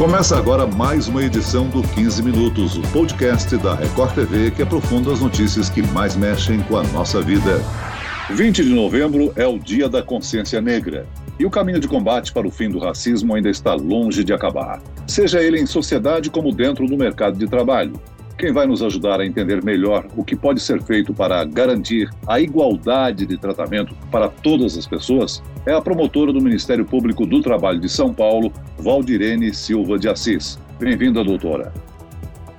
Começa agora mais uma edição do 15 Minutos, o podcast da Record TV que aprofunda as notícias que mais mexem com a nossa vida. 20 de novembro é o Dia da Consciência Negra. E o caminho de combate para o fim do racismo ainda está longe de acabar, seja ele em sociedade como dentro do mercado de trabalho. Quem vai nos ajudar a entender melhor o que pode ser feito para garantir a igualdade de tratamento para todas as pessoas é a promotora do Ministério Público do Trabalho de São Paulo, Valdirene Silva de Assis. Bem-vinda, doutora.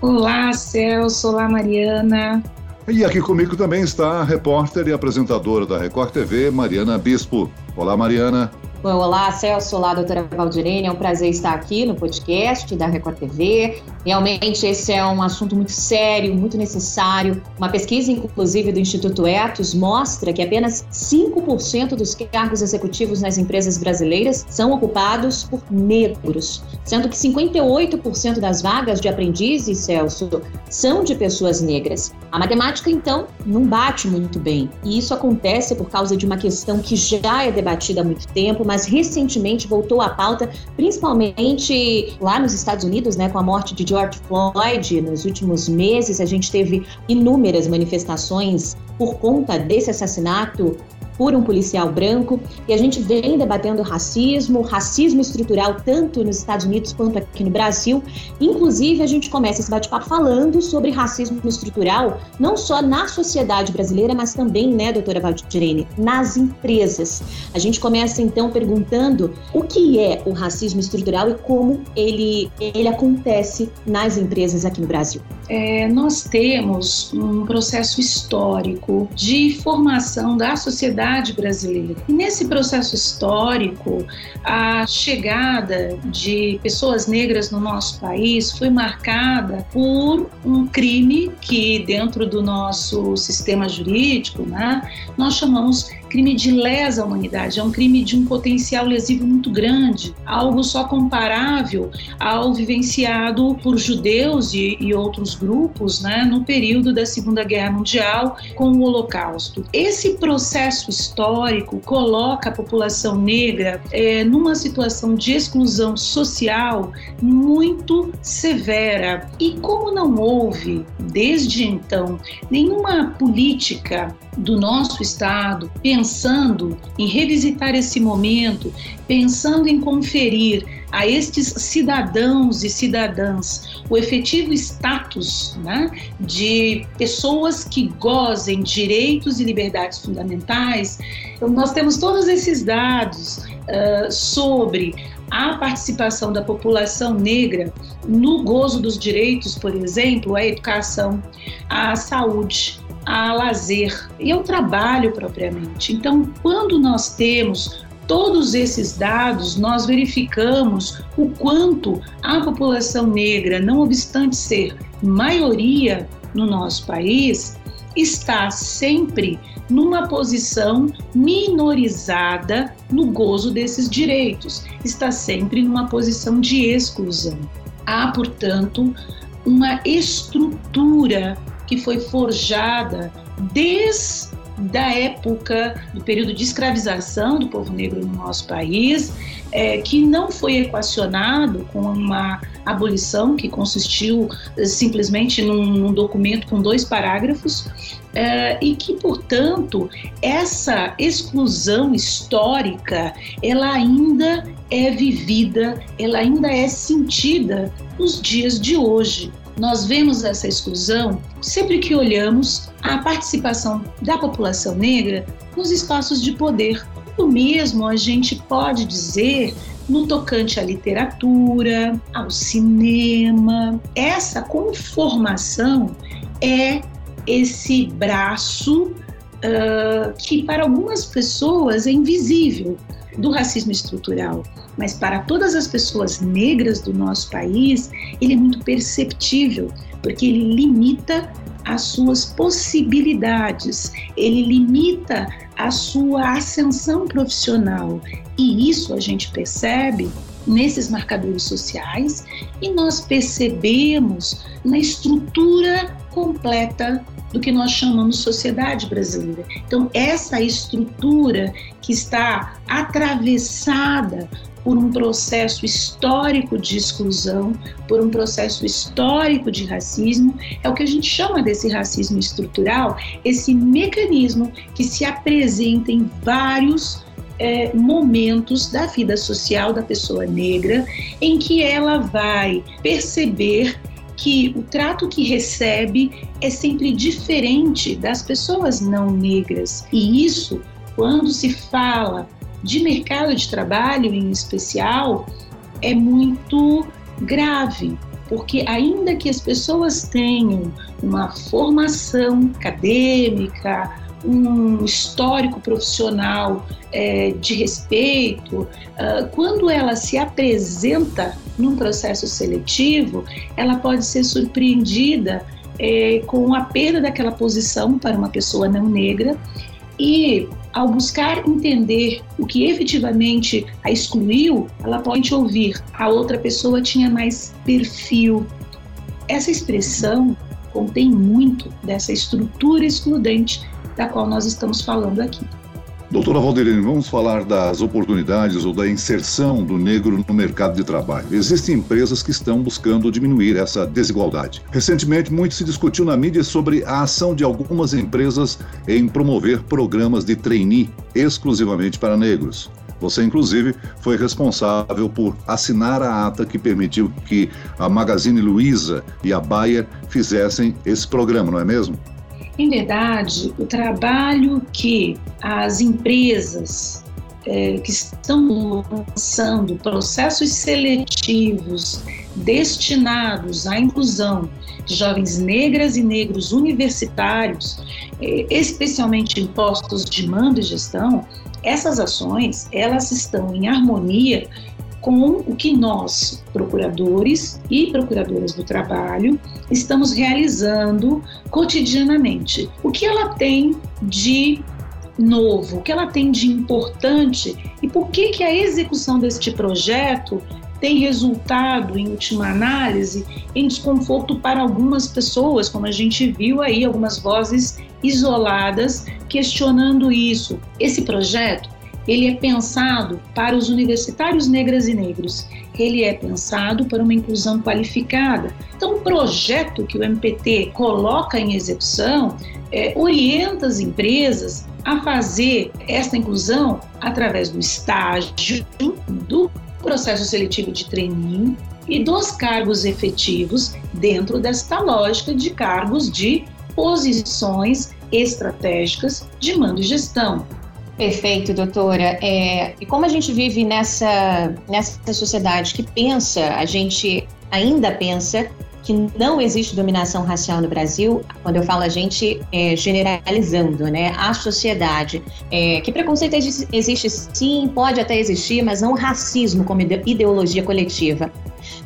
Olá, Celso. Olá, Mariana. E aqui comigo também está a repórter e apresentadora da Record TV, Mariana Bispo. Olá, Mariana. Bom, olá, Celso, olá, doutora Valdirene, é um prazer estar aqui no podcast da Record TV. Realmente esse é um assunto muito sério, muito necessário. Uma pesquisa, inclusive, do Instituto Etos mostra que apenas 5% dos cargos executivos nas empresas brasileiras são ocupados por negros, sendo que 58% das vagas de aprendizes, Celso, são de pessoas negras. A matemática, então, não bate muito bem. E isso acontece por causa de uma questão que já é debatida há muito tempo, mas recentemente voltou à pauta, principalmente lá nos Estados Unidos, né, com a morte de George Floyd. Nos últimos meses, a gente teve inúmeras manifestações por conta desse assassinato por um policial branco. E a gente vem debatendo racismo, racismo estrutural, tanto nos Estados Unidos quanto aqui no Brasil. Inclusive, a gente começa esse bate-papo falando sobre racismo estrutural, não só na sociedade brasileira, mas também, né, doutora Valdirene, nas empresas. A gente começa então perguntando o que é o racismo estrutural e como ele, ele acontece nas empresas aqui no Brasil. É, nós temos um processo histórico de formação da sociedade brasileira. E nesse processo histórico, a chegada de pessoas negras no nosso país foi marcada por um crime que, dentro do nosso sistema jurídico, né, nós chamamos crime de lesa humanidade, é um crime de um potencial lesivo muito grande, algo só comparável ao vivenciado por judeus e, e outros grupos né, no período da Segunda Guerra Mundial com o Holocausto. Esse processo histórico coloca a população negra é, numa situação de exclusão social muito severa. E como não houve, desde então, nenhuma política do nosso Estado pensando em revisitar esse momento, pensando em conferir a estes cidadãos e cidadãs o efetivo status né, de pessoas que gozem direitos e liberdades fundamentais. Então, nós temos todos esses dados uh, sobre a participação da população negra no gozo dos direitos, por exemplo, a educação, a saúde, a lazer e ao trabalho propriamente. Então, quando nós temos todos esses dados, nós verificamos o quanto a população negra, não obstante ser maioria no nosso país, está sempre numa posição minorizada no gozo desses direitos, está sempre numa posição de exclusão. Há, portanto, uma estrutura que foi forjada desde da época do período de escravização do povo negro no nosso país, é, que não foi equacionado com uma abolição que consistiu eh, simplesmente num, num documento com dois parágrafos, é, e que, portanto, essa exclusão histórica ela ainda é vivida, ela ainda é sentida nos dias de hoje. Nós vemos essa exclusão sempre que olhamos a participação da população negra nos espaços de poder. O mesmo a gente pode dizer no tocante à literatura, ao cinema. Essa conformação é esse braço uh, que para algumas pessoas é invisível do racismo estrutural mas para todas as pessoas negras do nosso país, ele é muito perceptível, porque ele limita as suas possibilidades, ele limita a sua ascensão profissional. E isso a gente percebe nesses marcadores sociais e nós percebemos na estrutura completa do que nós chamamos sociedade brasileira. Então, essa estrutura que está atravessada por um processo histórico de exclusão, por um processo histórico de racismo, é o que a gente chama desse racismo estrutural, esse mecanismo que se apresenta em vários é, momentos da vida social da pessoa negra em que ela vai perceber que o trato que recebe é sempre diferente das pessoas não negras. E isso, quando se fala de mercado de trabalho em especial, é muito grave, porque ainda que as pessoas tenham uma formação acadêmica, um histórico profissional é, de respeito, uh, quando ela se apresenta num processo seletivo, ela pode ser surpreendida é, com a perda daquela posição para uma pessoa não negra e ao buscar entender o que efetivamente a excluiu, ela pode ouvir a outra pessoa tinha mais perfil. Essa expressão contém muito dessa estrutura excludente da qual nós estamos falando aqui. Doutora Valderine, vamos falar das oportunidades ou da inserção do negro no mercado de trabalho. Existem empresas que estão buscando diminuir essa desigualdade. Recentemente, muito se discutiu na mídia sobre a ação de algumas empresas em promover programas de trainee exclusivamente para negros. Você, inclusive, foi responsável por assinar a ata que permitiu que a Magazine Luiza e a Bayer fizessem esse programa, não é mesmo? Em verdade, o trabalho que as empresas é, que estão lançando processos seletivos destinados à inclusão de jovens negras e negros universitários, é, especialmente em postos de mando e gestão, essas ações elas estão em harmonia com o que nós, procuradores e procuradoras do trabalho, estamos realizando cotidianamente. O que ela tem de novo, o que ela tem de importante e por que, que a execução deste projeto tem resultado, em última análise, em desconforto para algumas pessoas, como a gente viu aí, algumas vozes isoladas questionando isso. Esse projeto ele é pensado para os universitários negras e negros, ele é pensado para uma inclusão qualificada. Então, o projeto que o MPT coloca em execução é, orienta as empresas a fazer esta inclusão através do estágio, do processo seletivo de treininho e dos cargos efetivos dentro desta lógica de cargos de posições estratégicas de mando e gestão. Perfeito, doutora. É, e como a gente vive nessa, nessa sociedade que pensa, a gente ainda pensa que não existe dominação racial no Brasil, quando eu falo a gente, é, generalizando, né? A sociedade. É, que preconceito existe sim, pode até existir, mas não racismo como ideologia coletiva.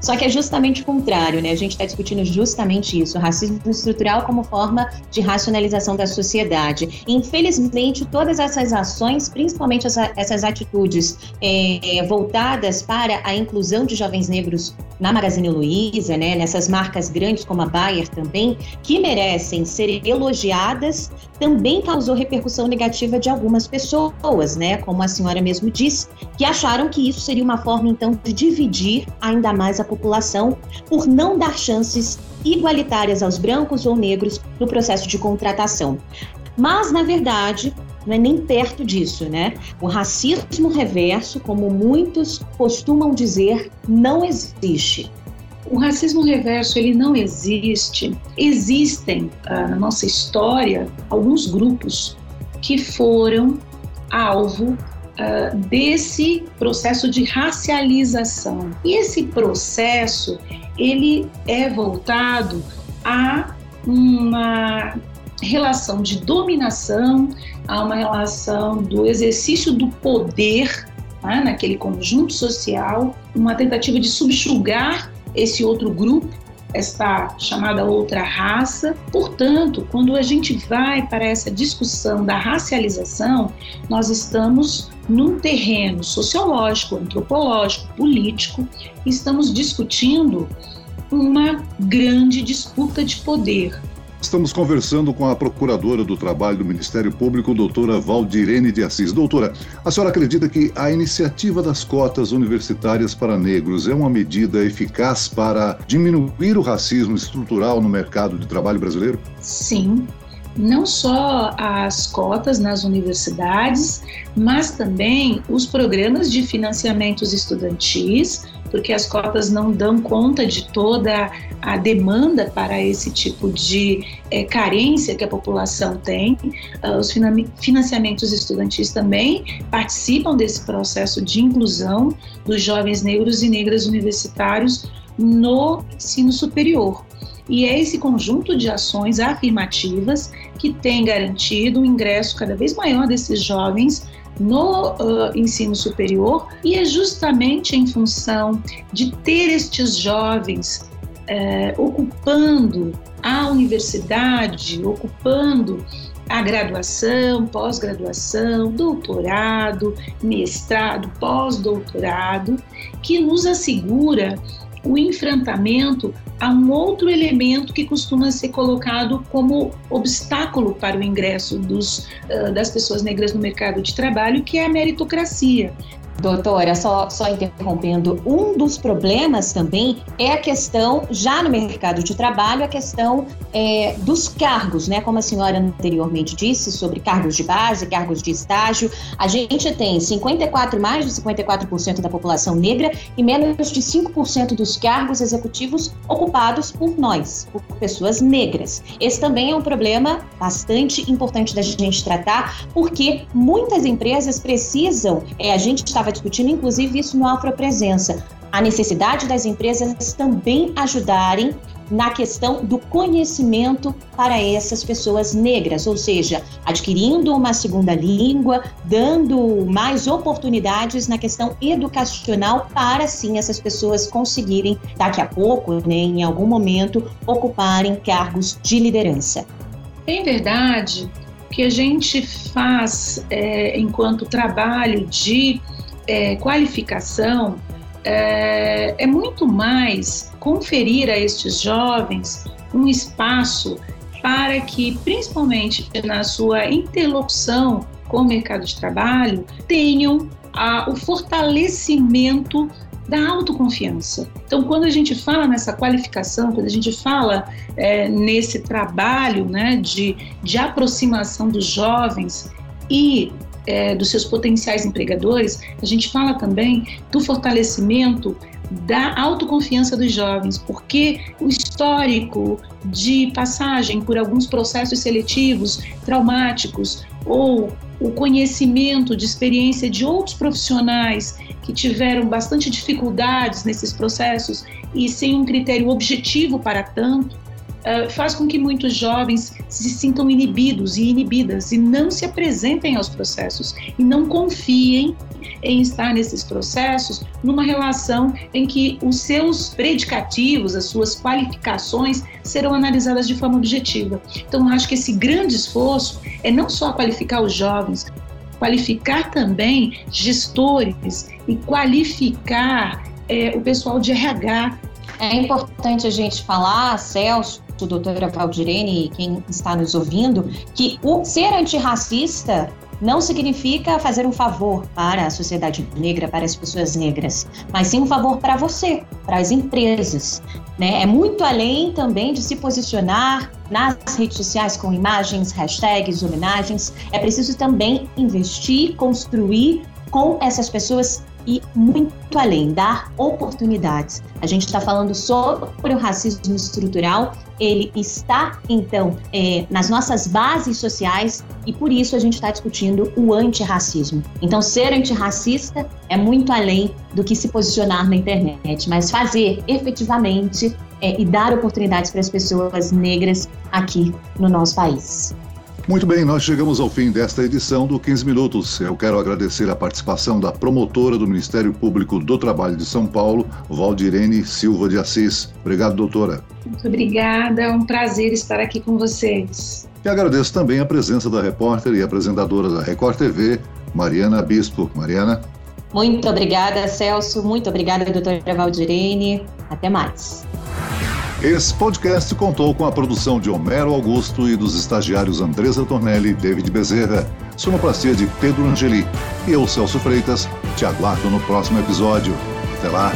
Só que é justamente o contrário, né? A gente está discutindo justamente isso, racismo estrutural como forma de racionalização da sociedade. infelizmente, todas essas ações, principalmente essa, essas atitudes é, voltadas para a inclusão de jovens negros na Magazine Luiza, né? Nessas marcas grandes como a Bayer também, que merecem ser elogiadas, também causou repercussão negativa de algumas pessoas, né? Como a senhora mesmo disse, que acharam que isso seria uma forma então de dividir ainda mais a população por não dar chances igualitárias aos brancos ou negros no processo de contratação. Mas, na verdade, não é nem perto disso, né? O racismo reverso, como muitos costumam dizer, não existe. O racismo reverso ele não existe. Existem ah, na nossa história alguns grupos que foram alvo uh, desse processo de racialização. E esse processo ele é voltado a uma relação de dominação, a uma relação do exercício do poder né, naquele conjunto social, uma tentativa de subjugar esse outro grupo esta chamada outra raça. Portanto, quando a gente vai para essa discussão da racialização, nós estamos num terreno sociológico, antropológico, político, estamos discutindo uma grande disputa de poder. Estamos conversando com a procuradora do trabalho do Ministério Público, doutora Valdirene de Assis. Doutora, a senhora acredita que a iniciativa das cotas universitárias para negros é uma medida eficaz para diminuir o racismo estrutural no mercado de trabalho brasileiro? Sim, não só as cotas nas universidades, mas também os programas de financiamentos estudantis, porque as cotas não dão conta de toda a demanda para esse tipo de é, carência que a população tem. Uh, os financiamentos estudantis também participam desse processo de inclusão dos jovens negros e negras universitários no ensino superior. E é esse conjunto de ações afirmativas que tem garantido o um ingresso cada vez maior desses jovens no uh, ensino superior, e é justamente em função de ter estes jovens ocupando a universidade, ocupando a graduação, pós-graduação, doutorado, mestrado, pós-doutorado, que nos assegura o enfrentamento a um outro elemento que costuma ser colocado como obstáculo para o ingresso dos, uh, das pessoas negras no mercado de trabalho, que é a meritocracia. Doutora, só, só interrompendo, um dos problemas também é a questão, já no mercado de trabalho, a questão é, dos cargos, né? Como a senhora anteriormente disse, sobre cargos de base, cargos de estágio. A gente tem 54, mais de 54% da população negra e menos de 5% dos cargos executivos ocupados por nós, por pessoas negras. Esse também é um problema bastante importante da gente tratar, porque muitas empresas precisam, é, a gente está estava discutindo, inclusive, isso no Afropresença. A necessidade das empresas também ajudarem na questão do conhecimento para essas pessoas negras, ou seja, adquirindo uma segunda língua, dando mais oportunidades na questão educacional para sim essas pessoas conseguirem daqui a pouco, né, em algum momento, ocuparem cargos de liderança. Em verdade, o que a gente faz é, enquanto trabalho de é, qualificação é, é muito mais conferir a estes jovens um espaço para que, principalmente na sua interlocução com o mercado de trabalho, tenham a, o fortalecimento da autoconfiança. Então, quando a gente fala nessa qualificação, quando a gente fala é, nesse trabalho né, de, de aproximação dos jovens e é, dos seus potenciais empregadores, a gente fala também do fortalecimento da autoconfiança dos jovens, porque o histórico de passagem por alguns processos seletivos traumáticos ou o conhecimento de experiência de outros profissionais que tiveram bastante dificuldades nesses processos e sem um critério objetivo para tanto, uh, faz com que muitos jovens se sintam inibidos e inibidas e não se apresentem aos processos e não confiem em estar nesses processos numa relação em que os seus predicativos, as suas qualificações serão analisadas de forma objetiva. Então, acho que esse grande esforço é não só qualificar os jovens, qualificar também gestores e qualificar é, o pessoal de RH. É importante a gente falar, Celso, doutora Valdirene e quem está nos ouvindo, que o ser antirracista não significa fazer um favor para a sociedade negra, para as pessoas negras, mas sim um favor para você, para as empresas. Né? É muito além também de se posicionar nas redes sociais com imagens, hashtags, homenagens. É preciso também investir, construir com essas pessoas e muito além, dar oportunidades. A gente está falando sobre o racismo estrutural, ele está, então, é, nas nossas bases sociais e por isso a gente está discutindo o antirracismo. Então, ser antirracista é muito além do que se posicionar na internet, mas fazer efetivamente é, e dar oportunidades para as pessoas negras aqui no nosso país. Muito bem, nós chegamos ao fim desta edição do 15 Minutos. Eu quero agradecer a participação da promotora do Ministério Público do Trabalho de São Paulo, Valdirene Silva de Assis. Obrigado, doutora. Muito obrigada, é um prazer estar aqui com vocês. E agradeço também a presença da repórter e apresentadora da Record TV, Mariana Bispo. Mariana. Muito obrigada, Celso. Muito obrigada, doutora Valdirene. Até mais. Esse podcast contou com a produção de Homero Augusto e dos estagiários Andresa Tornelli e David Bezerra, sonoplastia de Pedro Angeli. E eu, Celso Freitas, te aguardo no próximo episódio. Até lá!